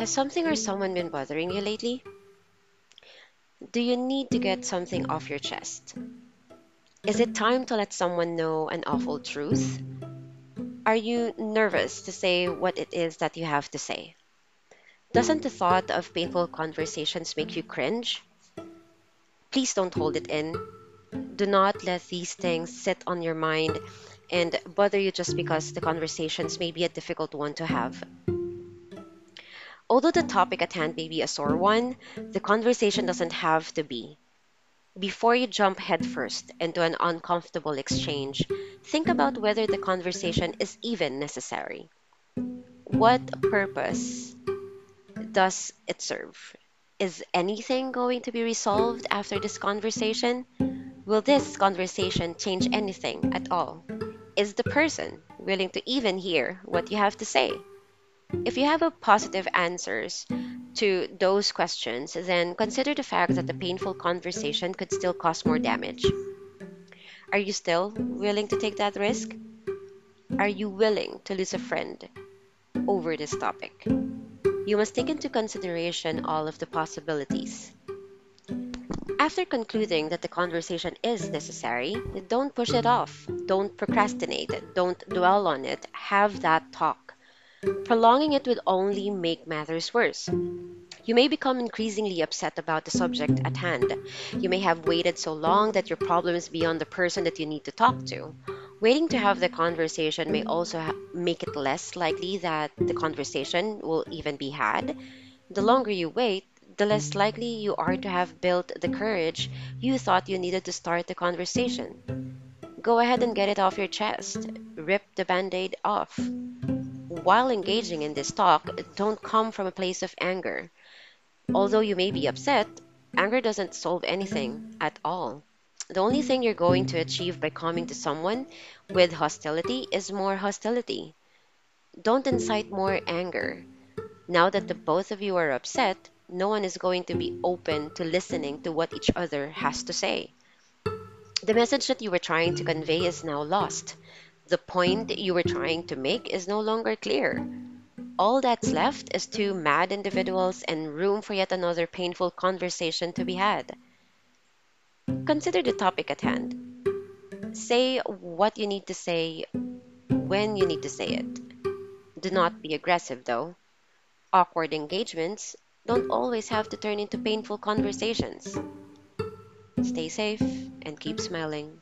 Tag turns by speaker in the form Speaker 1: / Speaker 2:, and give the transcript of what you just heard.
Speaker 1: Has something or mm. someone been bothering you lately? Do you need to get something off your chest? Is it time to let someone know an awful truth? Are you nervous to say what it is that you have to say? Doesn't the thought of painful conversations make you cringe? Please don't hold it in. Do not let these things sit on your mind and bother you just because the conversations may be a difficult one to have. Although the topic at hand may be a sore one, the conversation doesn't have to be. Before you jump headfirst into an uncomfortable exchange, think about whether the conversation is even necessary. What purpose does it serve? Is anything going to be resolved after this conversation? Will this conversation change anything at all? Is the person willing to even hear what you have to say? If you have a positive answers to those questions, then consider the fact that the painful conversation could still cause more damage. Are you still willing to take that risk? Are you willing to lose a friend over this topic? You must take into consideration all of the possibilities. After concluding that the conversation is necessary, don't push it off. Don't procrastinate. Don't dwell on it. Have that talk. Prolonging it will only make matters worse. You may become increasingly upset about the subject at hand. You may have waited so long that your problem is beyond the person that you need to talk to. Waiting to have the conversation may also ha- make it less likely that the conversation will even be had. The longer you wait, the less likely you are to have built the courage you thought you needed to start the conversation. Go ahead and get it off your chest. Rip the band aid off. While engaging in this talk, don't come from a place of anger. Although you may be upset, anger doesn't solve anything at all. The only thing you're going to achieve by coming to someone with hostility is more hostility. Don't incite more anger. Now that the both of you are upset, no one is going to be open to listening to what each other has to say. The message that you were trying to convey is now lost. The point you were trying to make is no longer clear. All that's left is two mad individuals and room for yet another painful conversation to be had. Consider the topic at hand. Say what you need to say when you need to say it. Do not be aggressive, though. Awkward engagements don't always have to turn into painful conversations. Stay safe and keep smiling.